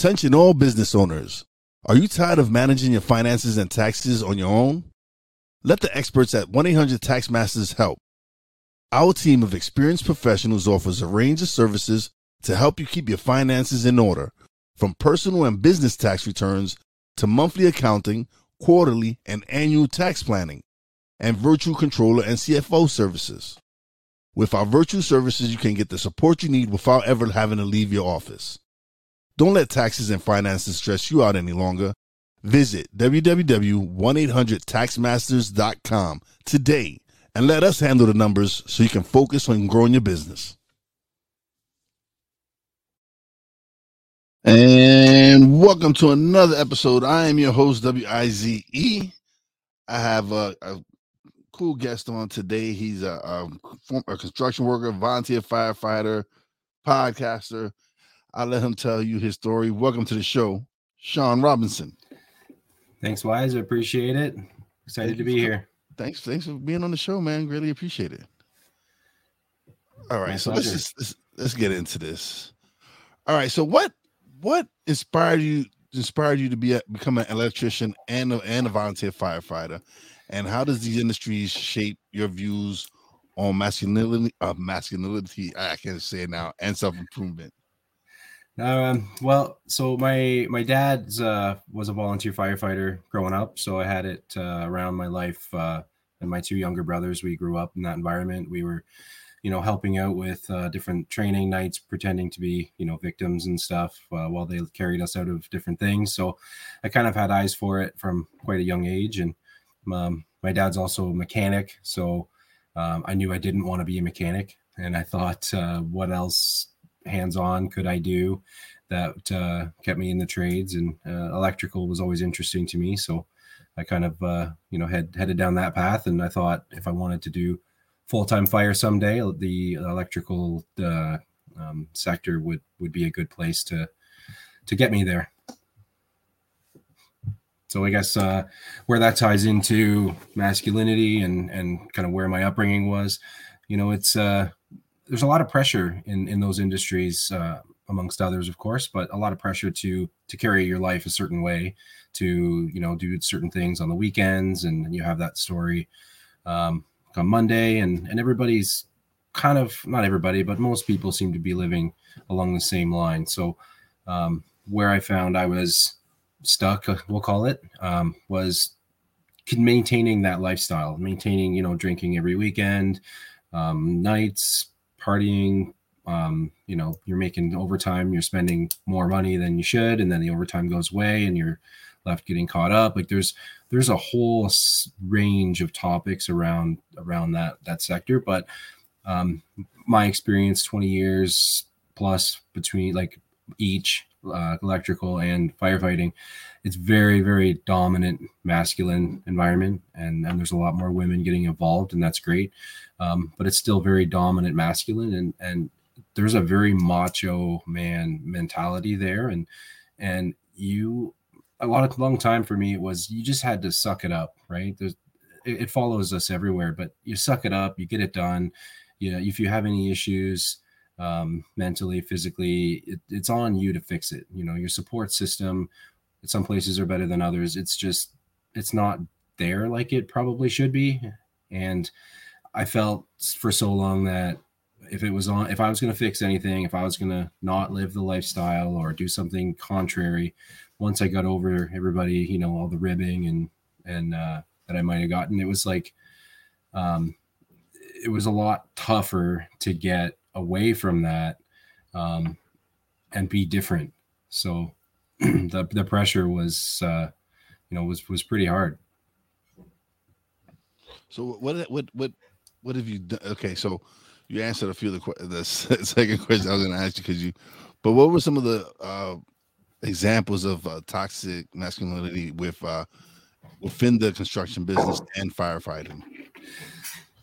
Attention all business owners. Are you tired of managing your finances and taxes on your own? Let the experts at 1-800-TaxMasters help. Our team of experienced professionals offers a range of services to help you keep your finances in order, from personal and business tax returns to monthly accounting, quarterly, and annual tax planning, and virtual controller and CFO services. With our virtual services, you can get the support you need without ever having to leave your office. Don't let taxes and finances stress you out any longer. Visit www.1800taxmasters.com today and let us handle the numbers so you can focus on growing your business. And welcome to another episode. I am your host, W I Z E. I have a, a, cool guest on today. He's a, a, a construction worker, volunteer firefighter, podcaster. I'll let him tell you his story. Welcome to the show, Sean Robinson. Thanks, Wize. I appreciate it. Excited to be here. Thanks. Thanks for being on the show, man. Really appreciate it. All right, My so let's just let's, let's get into this. All right, so what what inspired you inspired you to be a, become an electrician and a, and a volunteer firefighter, and how does these industries shape your views on masculinity, uh, masculinity? I can't say it now, and self improvement. Um, well, so my my dad's uh, was a volunteer firefighter growing up, so I had it uh, around my life. Uh, and my two younger brothers, we grew up in that environment. We were, you know, helping out with uh, different training nights, pretending to be, you know, victims and stuff uh, while they carried us out of different things. So I kind of had eyes for it from quite a young age. And um, my dad's also a mechanic, so um, I knew I didn't want to be a mechanic. And I thought, uh, what else hands on could I do that uh, kept me in the trades and uh, electrical was always interesting to me. So I kind of, uh, you know, had headed down that path. And I thought if I wanted to do full time fire someday, the electrical uh, um, sector would, would be a good place to, to get me there. So I guess uh, where that ties into masculinity and and kind of where my upbringing was, you know, it's uh, there's a lot of pressure in in those industries uh, amongst others of course but a lot of pressure to to carry your life a certain way to you know do certain things on the weekends and you have that story um, on monday and and everybody's kind of not everybody but most people seem to be living along the same line. So um, where i found i was stuck uh, we'll call it um, was maintaining that lifestyle maintaining you know drinking every weekend um, nights partying um, you know you're making overtime you're spending more money than you should and then the overtime goes away and you're left getting caught up. Like there's there's a whole range of topics around around that that sector but um, my experience 20 years plus between like each uh, electrical and firefighting it's very very dominant masculine environment and and there's a lot more women getting involved and that's great. Um, but it's still very dominant masculine and and there's a very macho man mentality there and and you a lot of long time for me it was you just had to suck it up right? There's it follows us everywhere but you suck it up you get it done. You know if you have any issues um, mentally physically it, it's on you to fix it. You know your support system some places are better than others. It's just it's not there like it probably should be. And I felt for so long that if it was on, if I was going to fix anything, if I was going to not live the lifestyle or do something contrary, once I got over everybody, you know, all the ribbing and and uh, that I might have gotten, it was like, um, it was a lot tougher to get away from that um, and be different. So the the pressure was, uh, you know, was was pretty hard. So what what what what have you done? Okay, so you answered a few of the, the second question I was going to ask you because you, but what were some of the uh, examples of uh, toxic masculinity with uh, within the construction business and firefighting?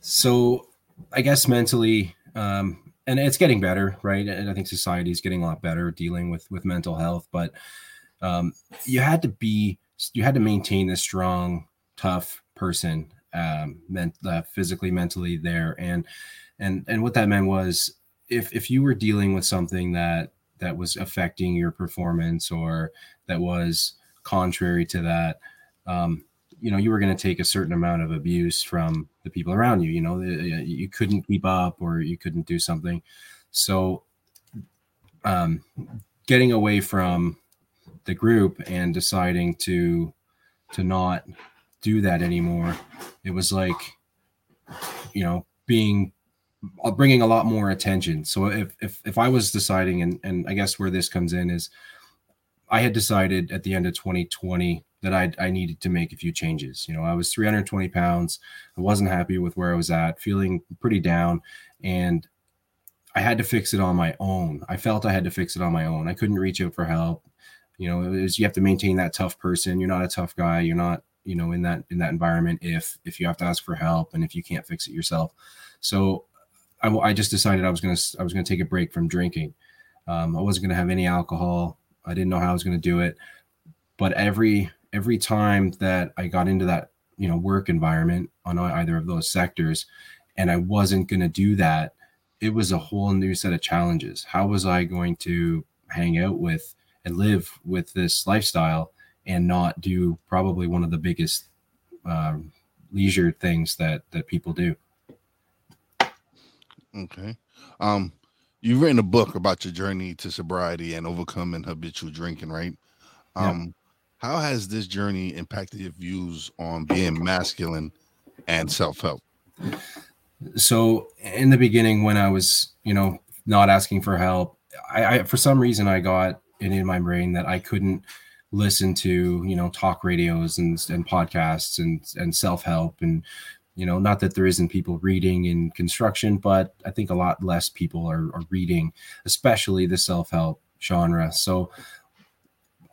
So, I guess mentally, um, and it's getting better, right? And I think society is getting a lot better dealing with with mental health, but um, you had to be, you had to maintain a strong, tough person um, meant uh, physically, mentally there, and and and what that meant was if if you were dealing with something that that was affecting your performance or that was contrary to that um, you know you were going to take a certain amount of abuse from the people around you you know you couldn't keep up or you couldn't do something. So um, getting away from the group and deciding to to not do that anymore it was like you know being uh, bringing a lot more attention. So if if, if i was deciding and and i guess where this comes in is i had decided at the end of 2020 that I, I needed to make a few changes. You know, I was 320 pounds. I wasn't happy with where I was at, feeling pretty down. And I had to fix it on my own. I felt I had to fix it on my own. I couldn't reach out for help. You know, it was you have to maintain that tough person. You're not a tough guy. You're not, you know, in that in that environment if if you have to ask for help and if you can't fix it yourself. So I, I just decided I was gonna I was gonna take a break from drinking. Um, I wasn't gonna have any alcohol. I didn't know how I was gonna do it, but every every time that I got into that, you know, work environment on either of those sectors, and I wasn't going to do that, it was a whole new set of challenges. How was I going to hang out with and live with this lifestyle and not do probably one of the biggest um, leisure things that that people do? Okay. Um, you've written a book about your journey to sobriety and overcoming habitual drinking, right? Um, how has this journey impacted your views on being masculine and self-help? So in the beginning, when I was, you know, not asking for help, I, I for some reason I got it in my brain that I couldn't listen to, you know, talk radios and, and podcasts and and self-help and you know, not that there isn't people reading in construction, but I think a lot less people are, are reading, especially the self-help genre. So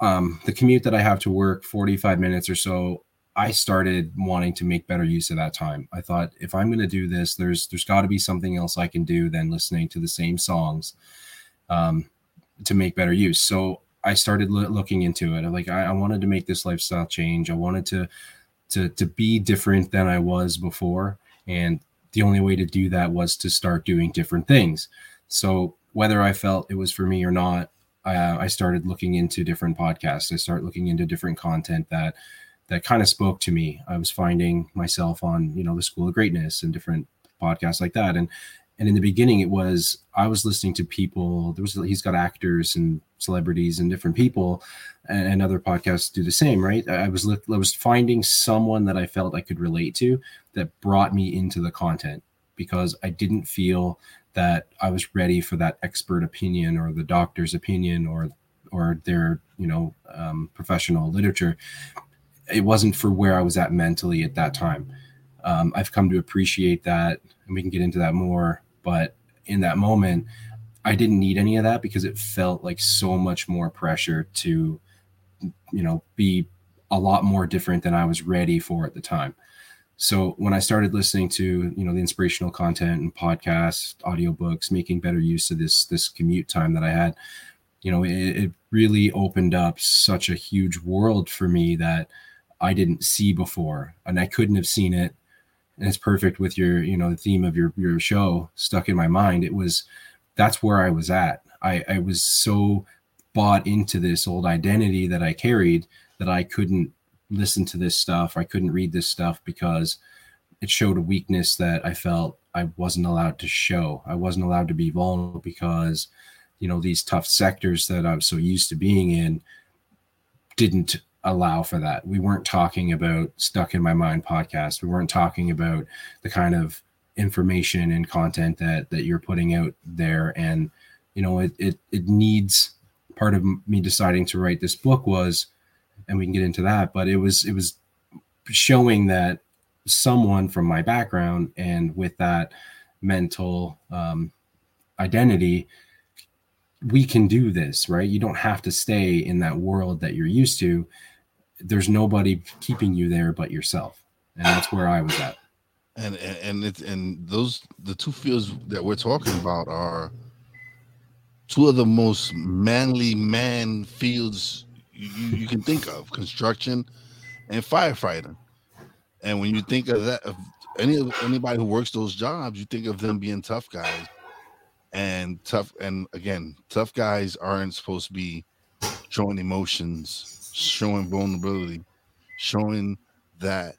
um, the commute that I have to work, 45 minutes or so, I started wanting to make better use of that time. I thought if I'm going to do this, there's there's got to be something else I can do than listening to the same songs um, to make better use. So I started lo- looking into it. Like I, I wanted to make this lifestyle change. I wanted to to to be different than I was before, and the only way to do that was to start doing different things. So whether I felt it was for me or not, uh, I started looking into different podcasts. I started looking into different content that that kind of spoke to me. I was finding myself on you know the School of Greatness and different podcasts like that. And and in the beginning, it was I was listening to people. There was he's got actors and celebrities and different people, and, and other podcasts do the same, right? I was I was finding someone that I felt I could relate to that brought me into the content because I didn't feel that I was ready for that expert opinion or the doctor's opinion or or their you know um, professional literature. It wasn't for where I was at mentally at that time. Um, I've come to appreciate that, and we can get into that more. But in that moment, I didn't need any of that because it felt like so much more pressure to, you know, be a lot more different than I was ready for at the time. So when I started listening to, you know, the inspirational content and podcasts, audiobooks, making better use of this this commute time that I had, you know, it, it really opened up such a huge world for me that I didn't see before, and I couldn't have seen it. And it's perfect with your, you know, the theme of your your show stuck in my mind. It was that's where I was at. I, I was so bought into this old identity that I carried that I couldn't listen to this stuff. I couldn't read this stuff because it showed a weakness that I felt I wasn't allowed to show. I wasn't allowed to be vulnerable because, you know, these tough sectors that I'm so used to being in didn't allow for that. We weren't talking about stuck in my mind podcast. We weren't talking about the kind of information and content that that you're putting out there. And, you know, it it it needs part of me deciding to write this book was and we can get into that. But it was it was showing that someone from my background and with that mental um, identity, we can do this, right? You don't have to stay in that world that you're used to. There's nobody keeping you there but yourself, and that's where I was at. And and, and it's and those the two fields that we're talking about are two of the most manly man fields you, you can think of construction and firefighting. And when you think of that, of any anybody who works those jobs, you think of them being tough guys. and tough and again tough guys aren't supposed to be showing emotions showing vulnerability showing that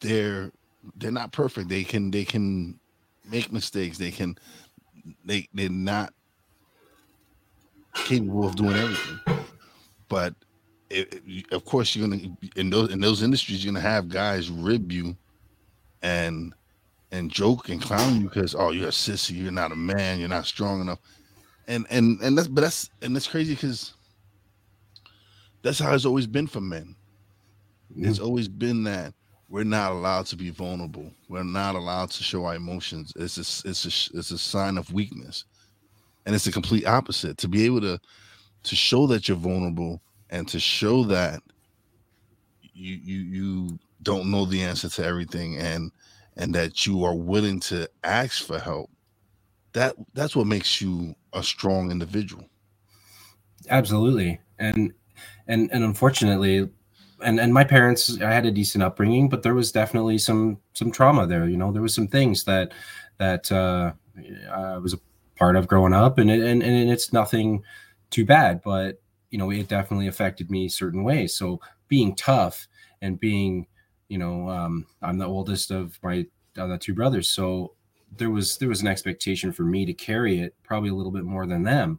they're they're not perfect they can they can make mistakes they can they they're not capable of doing everything but it, it, of course you're gonna in those in those industries you're gonna have guys rib you and and joke and clown you because oh you're a sissy, you're not a man, you're not strong enough, and and and that's but that's and that's crazy because that's how it's always been for men. Mm. It's always been that we're not allowed to be vulnerable. We're not allowed to show our emotions. It's a, it's a, it's a sign of weakness, and it's the complete opposite. To be able to to show that you're vulnerable and to show that you you you don't know the answer to everything and and that you are willing to ask for help that that's what makes you a strong individual. Absolutely. And and and unfortunately and and my parents i had a decent upbringing but there was definitely some some trauma there you know there was some things that that uh i was a part of growing up and it, and, and it's nothing too bad but you know it definitely affected me certain ways. So being tough and being you know um, i'm the oldest of my two brothers so there was there was an expectation for me to carry it probably a little bit more than them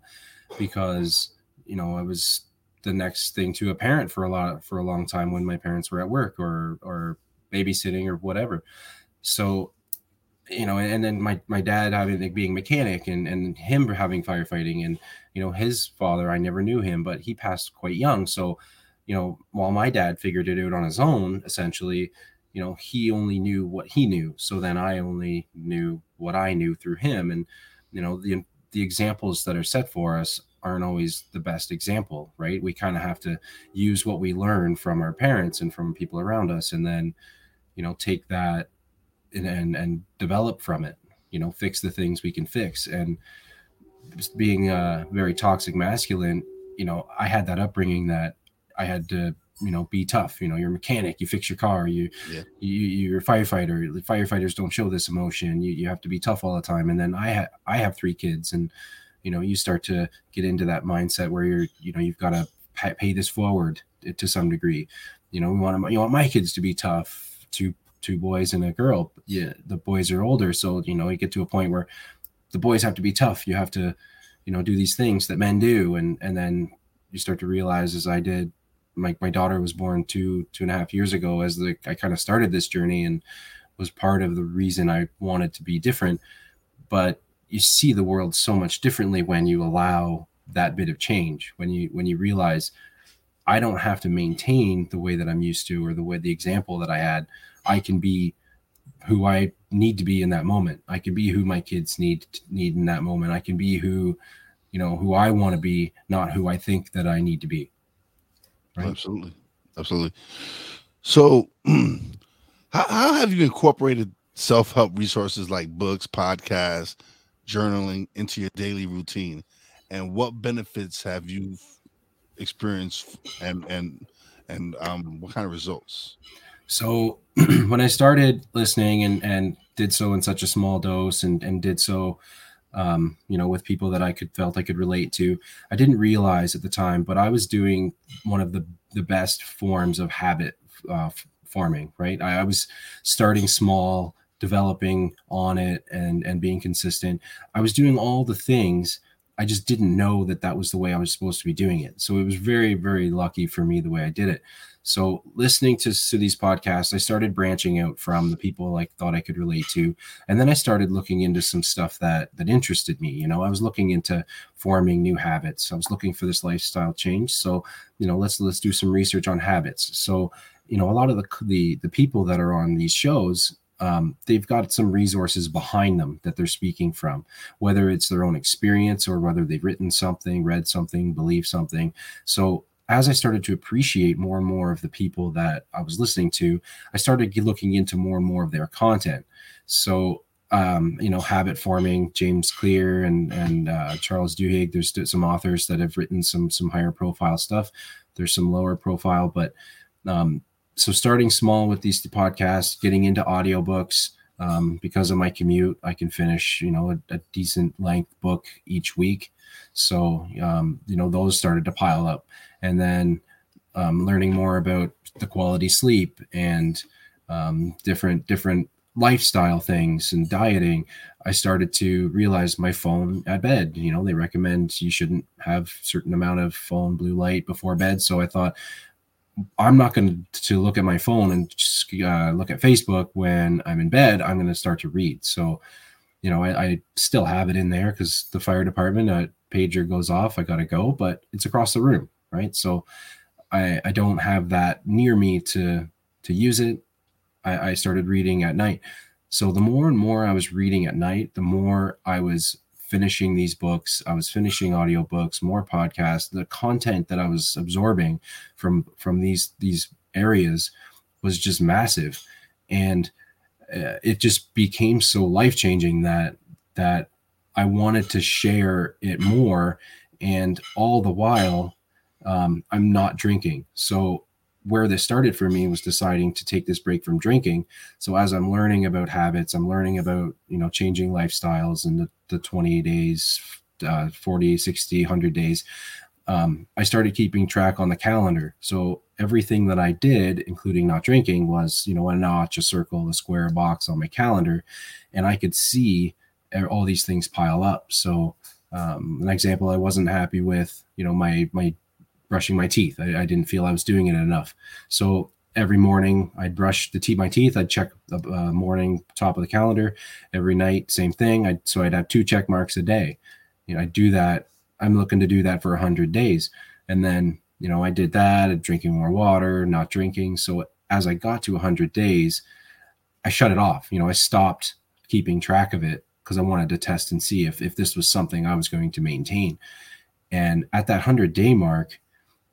because you know i was the next thing to a parent for a lot for a long time when my parents were at work or or babysitting or whatever. So you know and then my my dad having like being mechanic and and him having firefighting and you know his father i never knew him but he passed quite young so you know, while my dad figured it out on his own, essentially, you know, he only knew what he knew. So then I only knew what I knew through him. And, you know, the the examples that are set for us aren't always the best example, right? We kind of have to use what we learn from our parents and from people around us, and then, you know, take that and and, and develop from it. You know, fix the things we can fix. And being a very toxic masculine, you know, I had that upbringing that I had to you know be tough you know you're a mechanic you fix your car you, yeah. you you're a firefighter the firefighters don't show this emotion you, you have to be tough all the time and then i have i have three kids and you know you start to get into that mindset where you're you know you've got to pay, this forward to some degree you know we want to, you want my kids to be tough two two boys and a girl yeah the boys are older so you know you get to a point where the boys have to be tough you have to you know do these things that men do and and then you start to realize as i did my, my daughter was born two two and a half years ago as the I kind of started this journey and was part of the reason I wanted to be different. But you see the world so much differently when you allow that bit of change. When you when you realize I don't have to maintain the way that I'm used to or the way the example that I had. I can be who I need to be in that moment. I can be who my kids need need in that moment. I can be who you know who I want to be, not who I think that I need to be. Right? Absolutely, absolutely. So, how, how have you incorporated self help resources like books, podcasts, journaling into your daily routine, and what benefits have you experienced, and and and um, what kind of results? So, when I started listening and and did so in such a small dose, and and did so um, you know, with people that I could felt I could relate to. I didn't realize at the time, but I was doing one of the the best forms of habit uh, forming. Right, I, I was starting small, developing on it, and and being consistent. I was doing all the things. I just didn't know that that was the way I was supposed to be doing it. So it was very, very lucky for me the way I did it. So listening to, to these podcasts, I started branching out from the people I thought I could relate to. And then I started looking into some stuff that that interested me. You know, I was looking into forming new habits. I was looking for this lifestyle change. So, you know, let's let's do some research on habits. So, you know, a lot of the the, the people that are on these shows um, they've got some resources behind them that they're speaking from, whether it's their own experience or whether they've written something, read something, believe something. So as I started to appreciate more and more of the people that I was listening to, I started looking into more and more of their content. So, um, you know, habit forming, James Clear and and uh, Charles Duhigg. There's some authors that have written some some higher profile stuff. There's some lower profile, but um, so starting small with these podcasts, getting into audiobooks, um, because of my commute, I can finish, you know, a, a decent length book each week. So, um, you know, those started to pile up. And then um, learning more about the quality sleep and um, different, different lifestyle things and dieting, I started to realize my phone at bed. You know, they recommend you shouldn't have certain amount of phone blue light before bed. So I thought, I'm not going to look at my phone and just uh, look at Facebook when I'm in bed. I'm going to start to read. So, you know, I, I still have it in there because the fire department uh, pager goes off. I got to go, but it's across the room, right? So, I I don't have that near me to to use it. I, I started reading at night. So the more and more I was reading at night, the more I was finishing these books. I was finishing audiobooks more podcasts. The content that i was absorbing from from these these areas was just massive. And uh, it just became so life changing that that i wanted to share it more. And all the while um, i'm not drinking. So where this started for me was deciding to take this break from drinking. So as I'm learning about habits, I'm learning about, you know, changing lifestyles and the, the 20 days, uh, 40, 60, 100 days. Um, I started keeping track on the calendar. So everything that I did, including not drinking, was, you know, a notch, a circle, a square, a box on my calendar. And I could see all these things pile up. So um, an example I wasn't happy with, you know, my, my brushing my teeth. I, I, didn't feel I was doing it enough. So every morning I'd brush the teeth, my teeth. I'd check the uh, morning top of the calendar. Every night, same thing. I'd, so I'd have two check marks a day. You know, I do that. I'm looking to do that for hundred days, and then you know I did that. Drinking more water, not drinking. So as I got to hundred days, I shut it off. You know, I stopped keeping track of it because I wanted to test and see if if this was something I was going to maintain. And at that hundred day mark,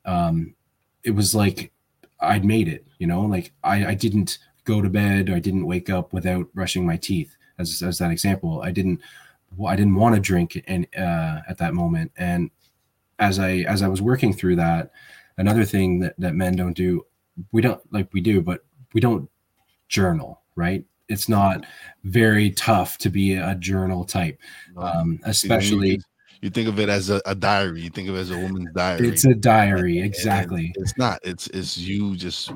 um, it was like I'd made it, you know, like I, I didn't go to bed or I didn't wake up without brushing my teeth as, as that example. I didn't, well, I didn't want to drink and uh, at that moment. And as I, as I was working through that, another thing that, that men don't do, we don't like we do, but we don't journal, right? It's not very tough to be a journal type, um, especially you think of it as a, a, diary. You think of it as a woman's diary. It's a diary, exactly. And it's not. It's it's you just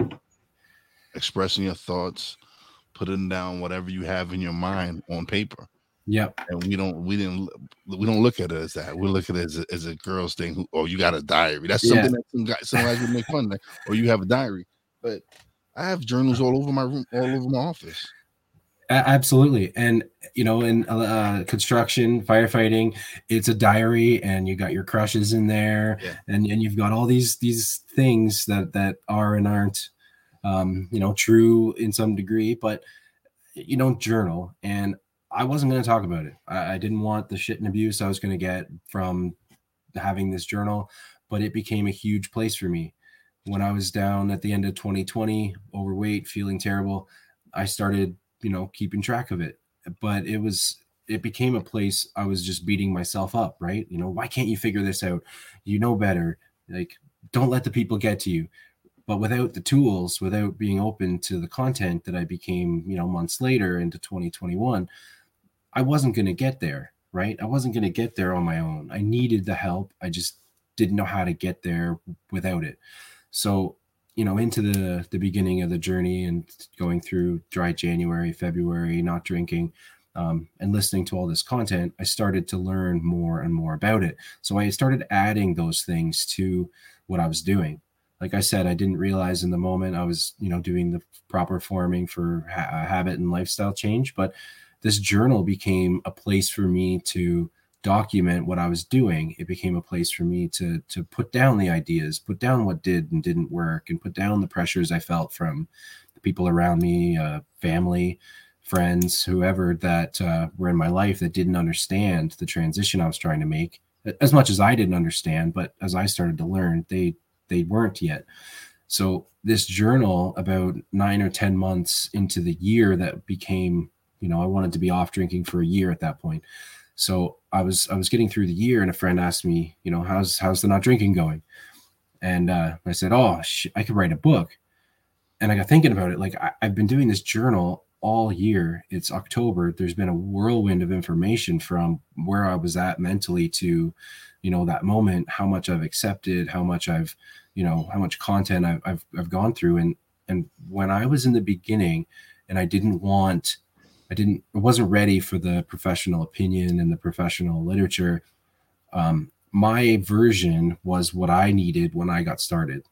expressing your thoughts, putting down whatever you have in your mind on paper. Yep. And we don't we didn't we don't look at it as that. We look at it as a, as a girl's thing. Who oh you got a diary? That's yeah. something that some guys some guys would make fun of. Or you have a diary, but I have journals all over my room, all over my office. Absolutely. And, you know, in uh, construction, firefighting, it's a diary and you got your crushes in there yeah. and, and you've got all these, these things that, that are and aren't, um, you know, true in some degree, but you don't journal. And I wasn't going to talk about it. I, I didn't want the shit and abuse I was going to get from having this journal, but it became a huge place for me. When I was down at the end of 2020, overweight, feeling terrible, I started you know keeping track of it. But it was it became a place i was just beating myself up right? You know why can't you figure this out? You know better. Like don't let the people get to you. But without the tools without being open to the content that i became you know months later into 2021 i wasn't going to get there right? I wasn't going to get there on my own. I needed the help. I just didn't know how to get there without it. So you know into the the beginning of the journey and going through dry january february not drinking um, and listening to all this content i started to learn more and more about it. So i started adding those things to what i was doing. Like i said i didn't realize in the moment i was you know doing the proper forming for ha- habit and lifestyle change but this journal became a place for me to document what I was doing, it became a place for me to to put down the ideas, put down what did and didn't work, and put down the pressures I felt from the people around me, uh, family, friends, whoever that uh, were in my life that didn't understand the transition I was trying to make. As much as I didn't understand, but as I started to learn, they they weren't yet. So this journal, about nine or ten months into the year, that became, you know, I wanted to be off drinking for a year at that point so I was I was getting through the year, and a friend asked me, you know, how's how's the not drinking going? And uh, I said, oh, sh- I could write a book. And I got thinking about it. Like I, I've been doing this journal all year. It's October. There's been a whirlwind of information from where I was at mentally to, you know, that moment, how much I've accepted, how much I've, you know, how much content I've, I've, I've gone through. And, and when I was in the beginning and I didn't want, I didn't, I wasn't ready for the professional opinion and the professional literature. Um, my version was what I needed when I got started.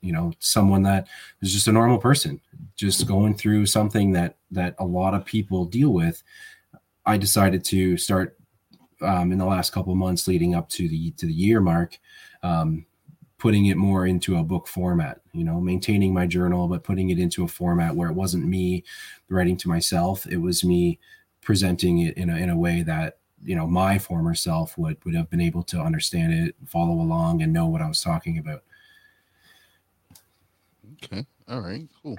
You know someone that is just a normal person just going through something that that a lot of people deal with. I decided to start um, in the last couple months leading up to the to the year mark. Um, putting it more into a book format you know maintaining my journal but putting it into a format where it wasn't me writing to myself it was me presenting it in a, in a way that you know my former self would would have been able to understand it follow along and know what i was talking about Okay. All right. Cool.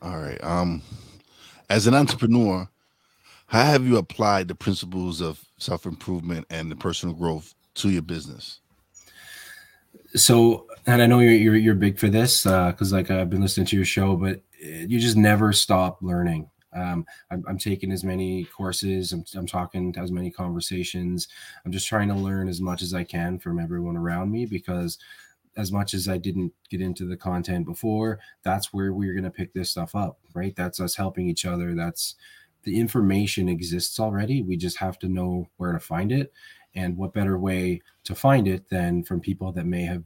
All right. Um, as an entrepreneur, how have you applied the principles of self improvement and the personal growth to your business? So, and I know you're you're, you're big for this because uh, like I've been listening to your show, but you just never stop learning. Um, I'm, I'm, taking as many courses. I'm, I'm talking to as many conversations. I'm just trying to learn as much as I can from everyone around me because as much as I didn't get into the content before, that's where we're going to pick this stuff up, right? That's us helping each other. That's the information exists already. We just have to know where to find it. And what better way to find it than from people that may have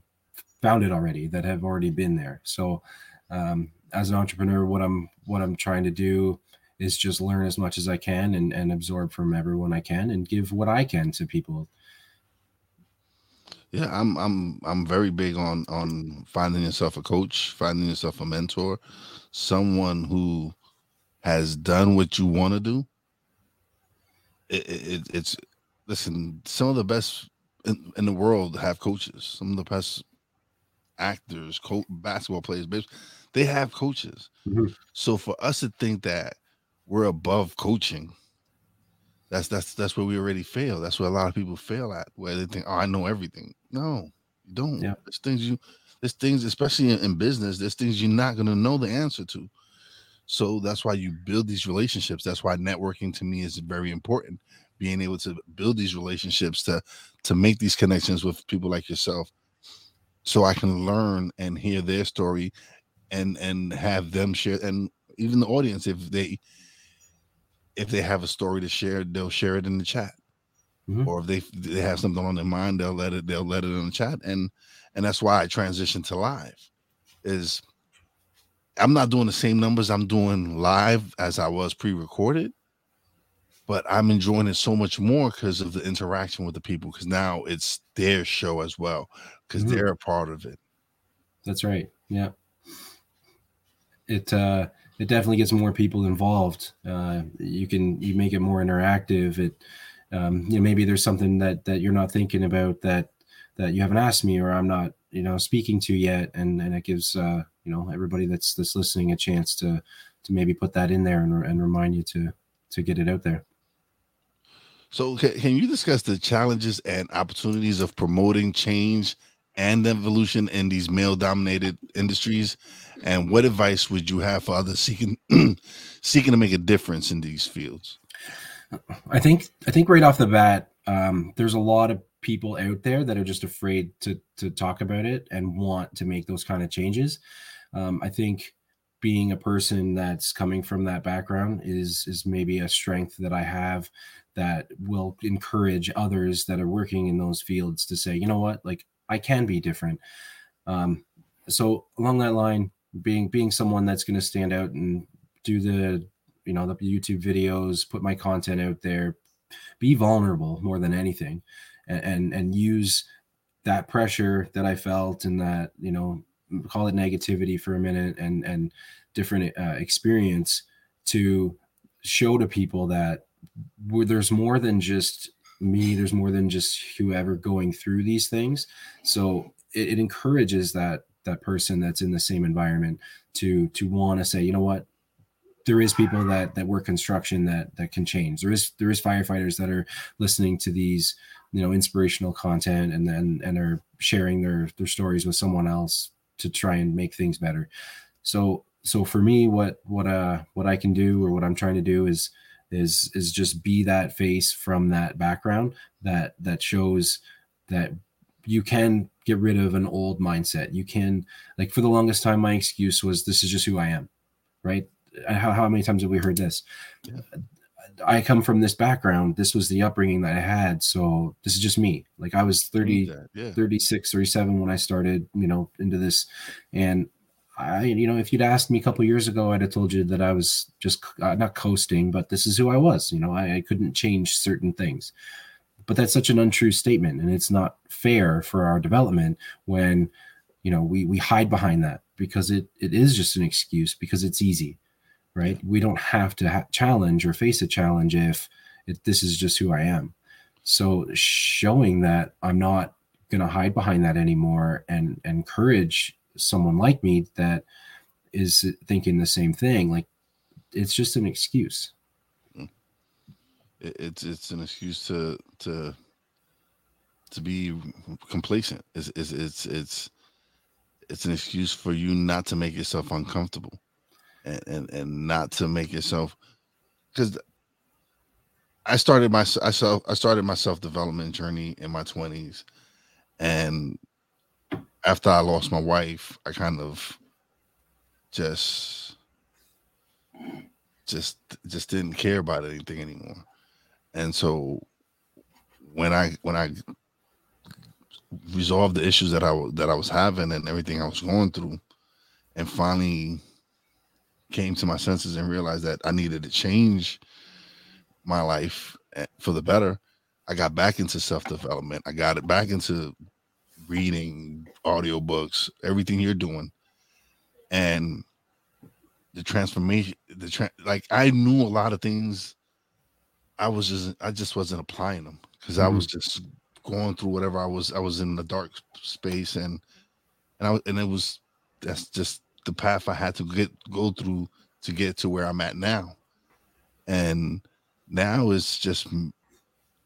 found it already, that have already been there. So, um, as an entrepreneur, what I'm what I'm trying to do is just learn as much as I can and, and absorb from everyone I can and give what I can to people yeah, I'm I'm I'm very big on on finding yourself a coach, finding yourself a mentor, someone who has done what you want to do. It, it, it's listen, some of the best in, in, the world have coaches. Some of the best actors, co- basketball players, they have coaches. Mm-hmm. So for us to think that we're above coaching that's that's that's where we already fail. That's where a lot of people fail at, where they think, "Oh, I know everything." No, you don't. Yeah. There's things you, there's things, especially in, in business, there's things you're not gonna know the answer to. So that's why you build these relationships. That's why networking to me is very important. Being able to build these relationships to to make these connections with people like yourself, so I can learn and hear their story, and and have them share, and even the audience if they if they have a story to share, they'll share it in the chat. Mm-hmm. Or if they they have something on their mind, they'll let it they'll let it in the chat. And and that's why I transitioned to live. Is I'm not doing the same numbers I'm doing live as I was pre-recorded, but I'm enjoying it so much more because of the interaction with the people. Because now it's their show as well, because mm-hmm. they're a part of it. That's right. Yeah. It uh it definitely gets more people involved. Uh, you can you make it more interactive. It um, you know maybe there's something that that you're not thinking about that that you haven't asked me or I'm not you know speaking to yet, and and it gives uh, you know everybody that's that's listening a chance to to maybe put that in there and, and remind you to to get it out there. So, can you discuss the challenges and opportunities of promoting change and evolution in these male dominated industries? And what advice would you have for others seeking seeking to make a difference in these fields? I think i think right off the bat um, there's a lot of people out there that are just afraid to to talk about it and want to make those kind of changes. Um, i think being a person that's coming from that background is is maybe a strength that i have that will encourage others that are working in those fields to say you know what like I can be different. Um, so along that line, being being someone that's going to stand out and do the you know the YouTube videos, put my content out there, be vulnerable more than anything, and and, and use that pressure that I felt and that you know call it negativity for a minute and and different uh, experience to show to people that there's more than just me there's more than just whoever going through these things. So it, it encourages that that person that's in the same environment to to want to say you know what? There is people that that work construction that that can change. There is there is firefighters that are listening to these you know inspirational content and then and are sharing their their stories with someone else to try and make things better. So so for me, what what uh what I can do or what I'm trying to do is is is just be that face from that background that that shows that you can get rid of an old mindset. You can like for the longest time, my excuse was this is just who I am, right? How how many times have we heard this? Yeah. I come from this background. This was the upbringing that I had. So this is just me. Like I was 30, yeah. 36, 37 when I started, you know, into this. And I, you know, if you'd asked me a couple years ago, I'd have told you that I was just uh, not coasting, but this is who I was. You know, I, I couldn't change certain things. But that's such an untrue statement, and it's not fair for our development when, you know, we we hide behind that because it it is just an excuse because it's easy, right? We don't have to ha- challenge or face a challenge if if this is just who I am. So showing that I'm not going to hide behind that anymore and, and encourage someone like me that is thinking the same thing like it's just an excuse. It's it's an excuse to to to be complacent. It's it's it's it's, it's an excuse for you not to make yourself uncomfortable and and, and not to make yourself because I started my I I started my self development journey in my 20s and after I lost my wife, I kind of just just just didn't care about anything anymore. And so when I when I resolved the issues that I that I was having and everything I was going through and finally came to my senses and realized that I needed to change my life eh, for the better. I got back into self development. I got it back into reading audiobooks, everything you're doing. And the transformation, the tra- like I knew a lot of things. I was just I just wasn't applying them because mm-hmm. I was mm-hmm. just going through whatever I was I was in the dark space and and I was and it was that's just the path I had to get go through to get to where I'm at now. And now it's just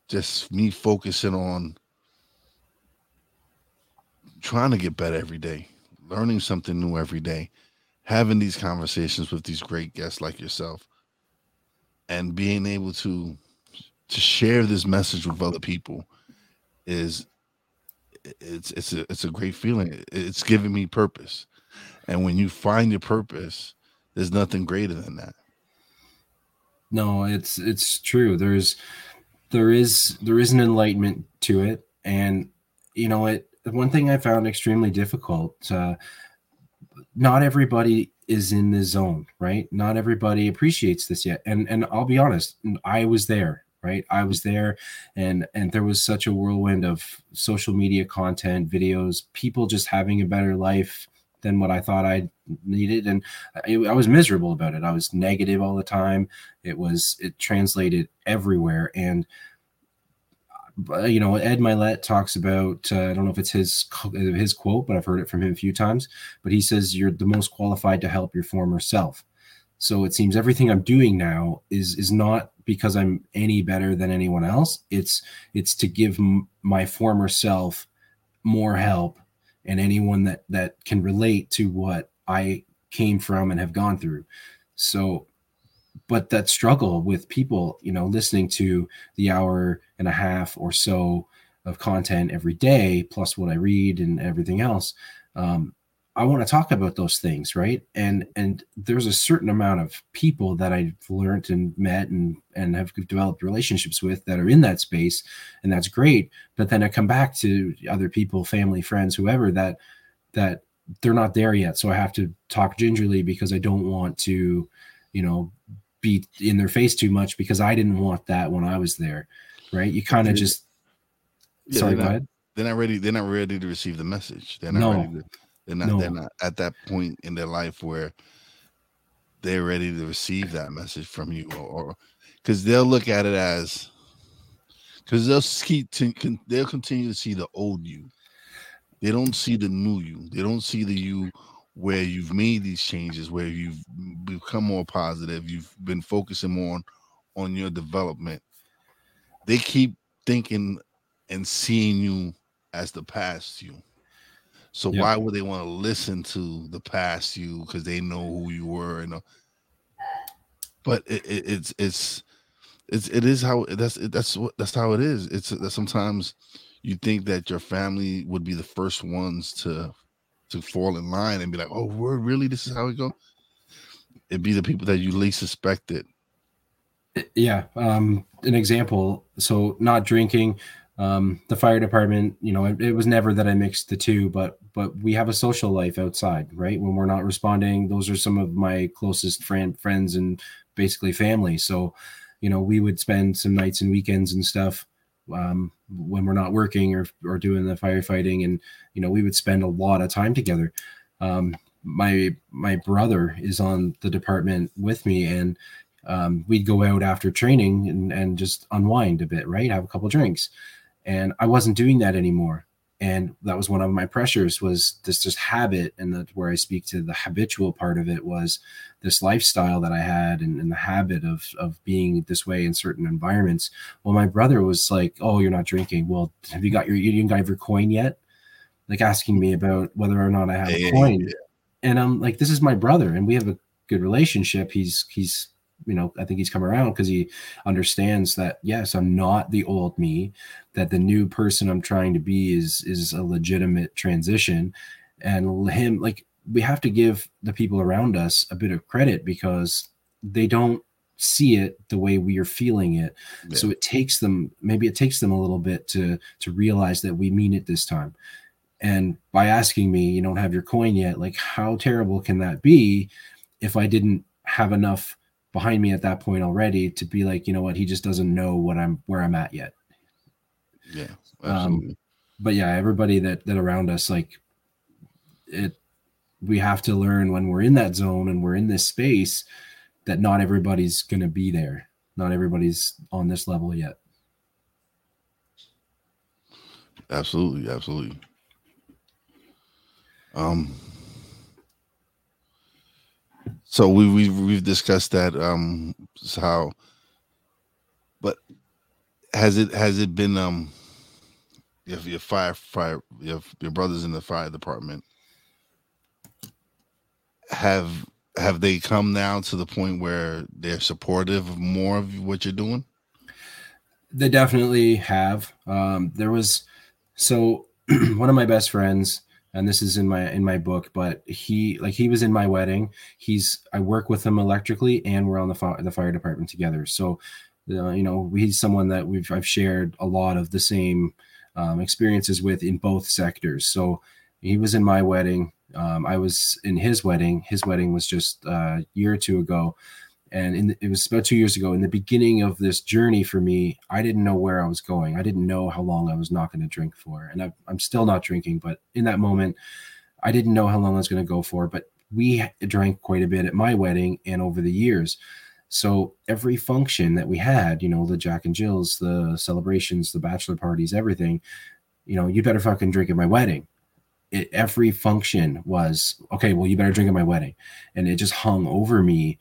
just me focusing on trying to get better every day, learning something new every day, having these conversations with these great guests like yourself, and being able to to share this message with other people is it's it's a it's a great feeling. It's giving me purpose. And when you find your purpose, there's nothing greater than that. No, it's it's true. There's there is there is an enlightenment to it and you know it one thing I found extremely difficult. Uh, not everybody is in the zone, right? Not everybody appreciates this yet. And and I'll be honest, I was there, right? I was there, and and there was such a whirlwind of social media content, videos, people just having a better life than what I thought I needed, and I was miserable about it. I was negative all the time. It was it translated everywhere, and you know, Ed Mylett talks about, uh, I don't know if it's his his quote, but I've heard it from him a few times. But he says, "You're the most qualified to help your former self." So it seems everything I'm doing now is is not because I'm any better than anyone else. It's it's to give m- my former self more help and anyone that that can relate to what I came from and have gone through. So but that struggle with people, you know, listening to the hour and a half or so of content every day, plus what I read and everything else, um, I want to talk about those things, right? And and there's a certain amount of people that I've learned and met and and have developed relationships with that are in that space, and that's great. But then I come back to other people, family, friends, whoever that that they're not there yet. So I have to talk gingerly because I don't want to, you know, be in their face too much because I didn't want that when I was there. Right. You kind of just yeah, sorry, go not, ahead. They're not ready, they're not ready to receive the message. They're not no. ready to they're not no. they're not at that point in their life where they're ready to receive that message from you or because they'll look at it as because they'll keep to, they'll continue to see the old you. They don't see the new you. They don't see the you where you've made these changes, where you've become more positive, you've been focusing more on, on your development. They keep thinking and seeing you as the past you. So why would they want to listen to the past you because they know who you were and. Uh, but it, it, it's it's it's it is how that's that's what that's how it is. It's that sometimes you think that your family would be the first ones to to fall in line and be like, "Oh, we're really this is how it go." It'd be the people that you least suspected. Yeah, um, an example. So not drinking. Um, the fire department, you know, it, it was never that I mixed the two, but but we have a social life outside, right? When we're not responding, those are some of my closest friend friends and basically family. So, you know, we would spend some nights and weekends and stuff um, when we're not working or, or doing the firefighting. And, you know, we would spend a lot of time together. Um, my, my brother is on the department with me and um, we'd go out after training and, and just unwind a bit, right? Have a couple drinks. And I wasn't doing that anymore and that was one of my pressures was this just habit and that where i speak to the habitual part of it was this lifestyle that i had and, and, the habit of of being this way in certain environments. Well my brother was like oh you're not drinking. Well have you got your you didn't got your coin yet? Like asking me about whether or not i have a coin. and i'm like this is my brother and we have a good relationship. He's he's you know, I think he's come around because he understands that yes, I'm not the old me, that the new person I'm trying to be is is a legitimate transition. And him, like, we have to give the people around us a bit of credit because they don't see it the way we are feeling it. Yeah. So it takes them, maybe it takes them a little bit to to realize that we mean it this time. And by asking me, you don't have your coin yet, like how terrible can that be if I didn't have enough behind me at that point already to be like, you know what, he just doesn't know what I'm where I'm at yet. Yeah. Um, but yeah, everybody that that around us, like it we have to learn when we're in that zone and we're in this space that not everybody's gonna be there. Not everybody's on this level yet. Absolutely, absolutely. Um so we we we've discussed that um how but has it has it been um if your fire fire if your brothers in the fire department have have they come now to the point where they're supportive of more of what you're doing? They definitely have. Um there was so one of my best friends and this is in my in my book but he like he was in my wedding. He's i work with him electrically and we're on the fire the fire department together. So uh, you know he's someone that we've i've shared a lot of the same um, experiences with in both sectors. So he was in my wedding. Um, i was in his wedding. His wedding was just uh, a year or two ago and it was about two years ago in the beginning of this journey for me i didn't know where i was going. I didn't know how long i was not going to drink for and I, i'm still not drinking but in that moment i didn't know how long i was going to go for but we drank quite a bit at my wedding and over the years. So every function that we had you know the jack and jill's the celebrations the bachelor parties everything you know you better fucking drink at my wedding. It, every function was okay well you better drink at my wedding. And it just hung over me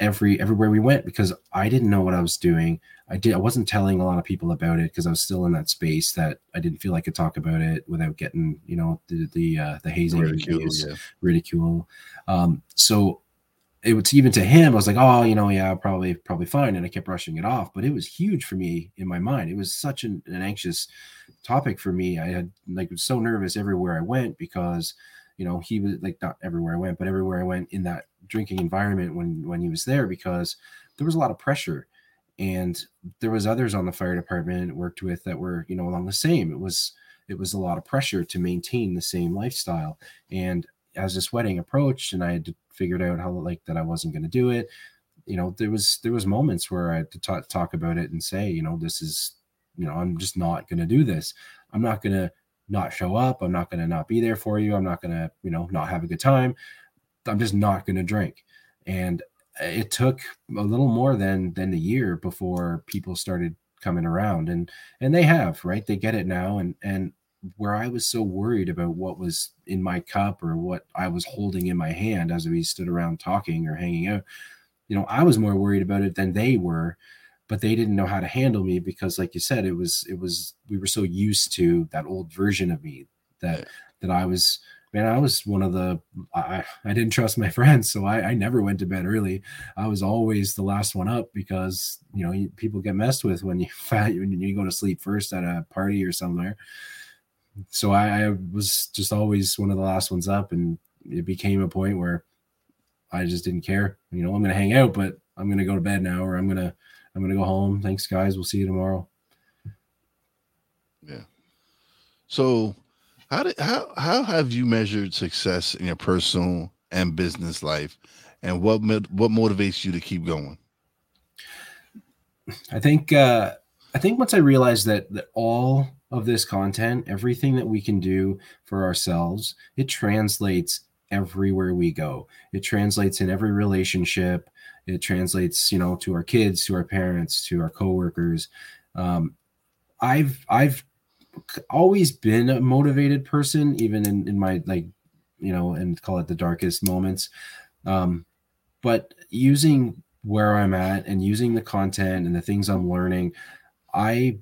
every everywhere we went because I didn't know what I was doing. I did I wasn't telling a lot of people about it because I was still in that space that I didn't feel I could talk about it without getting you know the the uh, the hazing ridicule, yeah. ridicule. Um, so it was even to him, I was like, oh, you know, yeah, probably probably fine, and I kept brushing it off. But it was huge for me in my mind. It was such an, an anxious topic for me. I had like was so nervous everywhere I went because you know he was like not everywhere I went, but everywhere I went in that drinking environment when when he was there because there was a lot of pressure. And there was others on the fire department worked with that were you know along the same. It was it was a lot of pressure to maintain the same lifestyle. And as this wedding approached and i had figured out how like that i wasn't going to do it you know there was there was moments where i had to talk, talk about it and say you know this is you know i'm just not going to do this. I'm not going to not show up. I'm not going to not be there for you. I'm not going to you know not have a good time I'm just not going to drink. And it took a little more than than a year before people started coming around and and they have right they get it now and and where i was so worried about what was in my cup or what i was holding in my hand as we stood around talking or hanging out you know i was more worried about it than they were but they didn't know how to handle me because like you said it was it was we were so used to that old version of me that that I was man, I was one of the I, I didn't trust my friends, so I, I never went to bed early. I was always the last one up because you know people get messed with when you when you go to sleep first at a party or somewhere. So I, I was just always one of the last ones up, and it became a point where I just didn't care. You know, I'm gonna hang out, but I'm gonna go to bed now, or I'm gonna I'm gonna go home. Thanks, guys. We'll see you tomorrow. Yeah. So how did how how have you measured success in your personal and business life, and what what motivates you to keep going? I think uh, I think once I realized that that all of this content, everything that we can do for ourselves, it translates everywhere we go. It translates in every relationship. It translates, you know, to our kids, to our parents, to our coworkers. Um, I've I've always been a motivated person, even in, in my like, you know, and call it the darkest moments. Um, but using where I'm at and using the content and the things I'm learning, I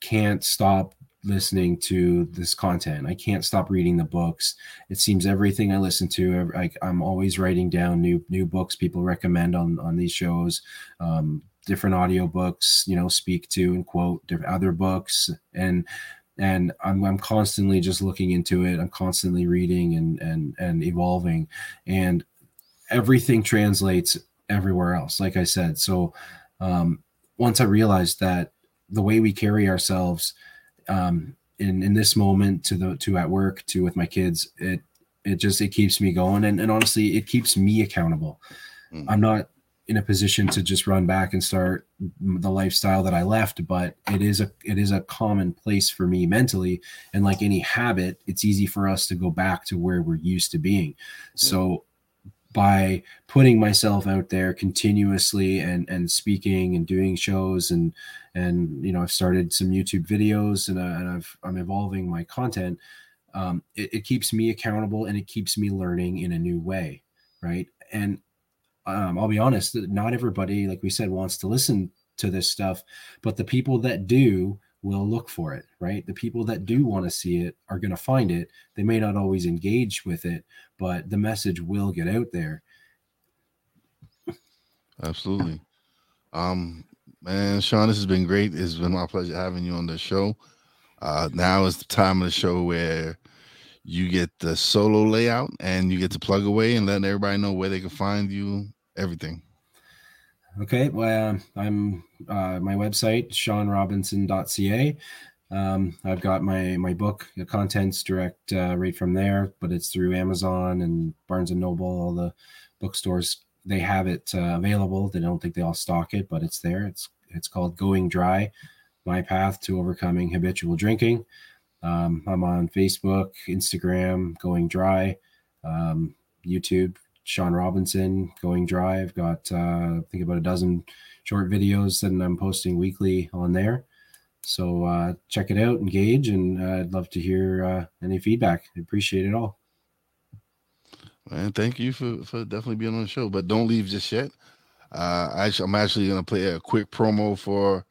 can't stop listening to this content. I can't stop reading the books. It seems everything I listen to, I, I'm always writing down new new books people recommend on on these shows. Um, different audiobooks, you know, speak to and quote different other books and and I'm, I'm constantly just looking into it. I'm constantly reading and and and evolving and everything translates everywhere else like i said. So um, once i realized that the way we carry ourselves um, in in this moment to the to at work to with my kids it it just it keeps me going and, and honestly it keeps me accountable. Mm-hmm. i'm not in a position to just run back and start the lifestyle that I left, but it is a it is a common place for me mentally. And like any habit, it's easy for us to go back to where we're used to being. So by putting myself out there continuously and and speaking and doing shows and and you know I've started some YouTube videos and, uh, and I've I'm evolving my content. Um, it, it keeps me accountable and it keeps me learning in a new way, right? And um, I'll be honest, not everybody, like we said, wants to listen to this stuff, but the people that do will look for it, right? The people that do want to see it are going to find it. They may not always engage with it, but the message will get out there. Absolutely. Um, man, Sean, this has been great. It's been my pleasure having you on the show. Uh, now is the time of the show where you get the solo layout and you get to plug away and let everybody know where they can find you everything. Okay, well, I'm uh, my website seanrobinson.ca. Um, I've got my my book, the contents direct uh, right from there, but it's through Amazon and Barnes and Noble, all the bookstores. They have it uh, available. They don't think they all stock it, but it's there. It's it's called Going Dry: My Path to Overcoming Habitual Drinking. Um, I'm on Facebook, Instagram, Going Dry, um, YouTube, Sean Robinson, Going Dry. Got, uh, I think, about a dozen short videos that I'm posting weekly on there. So uh, check it out, engage, and uh, I'd love to hear uh, any feedback. I appreciate it all. Man, thank you for, for definitely being on the show. But don't leave just yet. Uh, I, I'm actually going to play a quick promo for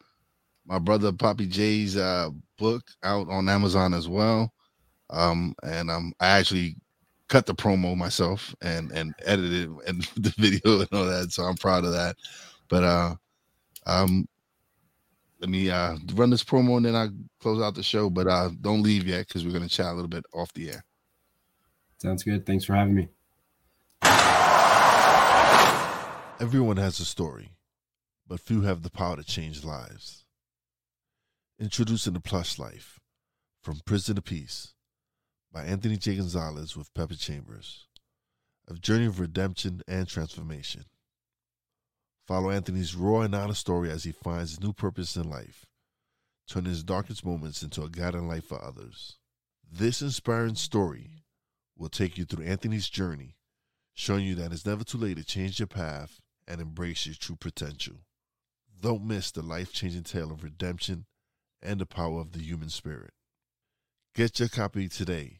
my brother Poppy J's uh, book out on Amazon as well. Um, and um, I actually cut the promo myself and and edited and the video and all that. So I'm proud of that. But uh um let me uh run this promo and then I close out the show. But uh don't leave yet because we're gonna chat a little bit off the air. Sounds good. Thanks for having me. Everyone has a story, but few have the power to change lives. Introducing the plush life from prison to peace by Anthony J. Gonzalez with Pepper Chambers, a journey of redemption and transformation. Follow Anthony's raw and honest story as he finds his new purpose in life, turning his darkest moments into a guiding light for others. This inspiring story will take you through Anthony's journey, showing you that it's never too late to change your path and embrace your true potential. Don't miss the life changing tale of redemption and the power of the human spirit. Get your copy today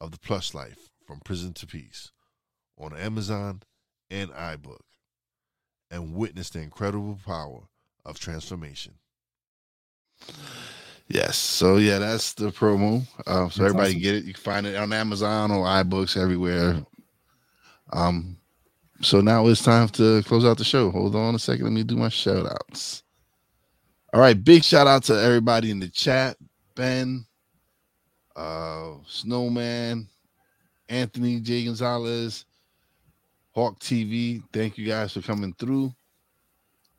of The Plush Life from Prison to Peace on Amazon and iBook and witness the incredible power of transformation. Yes. So yeah, that's the promo. Uh, so That's everybody awesome. get it. You can find it on Amazon or iBooks everywhere. Um. So now it's time to close out the show. Hold on a second. Let me do my shout outs. All right. Big shout out to everybody in the chat. Ben, uh, Snowman, Anthony J. Gonzalez, Hawk TV. Thank you guys for coming through.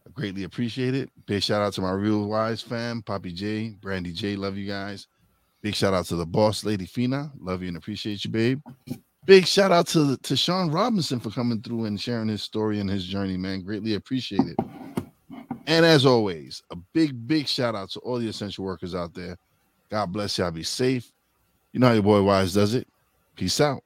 I greatly appreciate it. Big shout out to my real Wize fam, Poppy J, Brandy J. Love you guys. Big shout out to the boss lady Fina. Love you and appreciate you, babe. Big shout out to to Sean Robinson for coming through and sharing his story and his journey, man. Greatly appreciate it. And as always, a big, big shout out to all the essential workers out there. God bless y'all. Be safe. You know how your boy Wize does it. Peace out.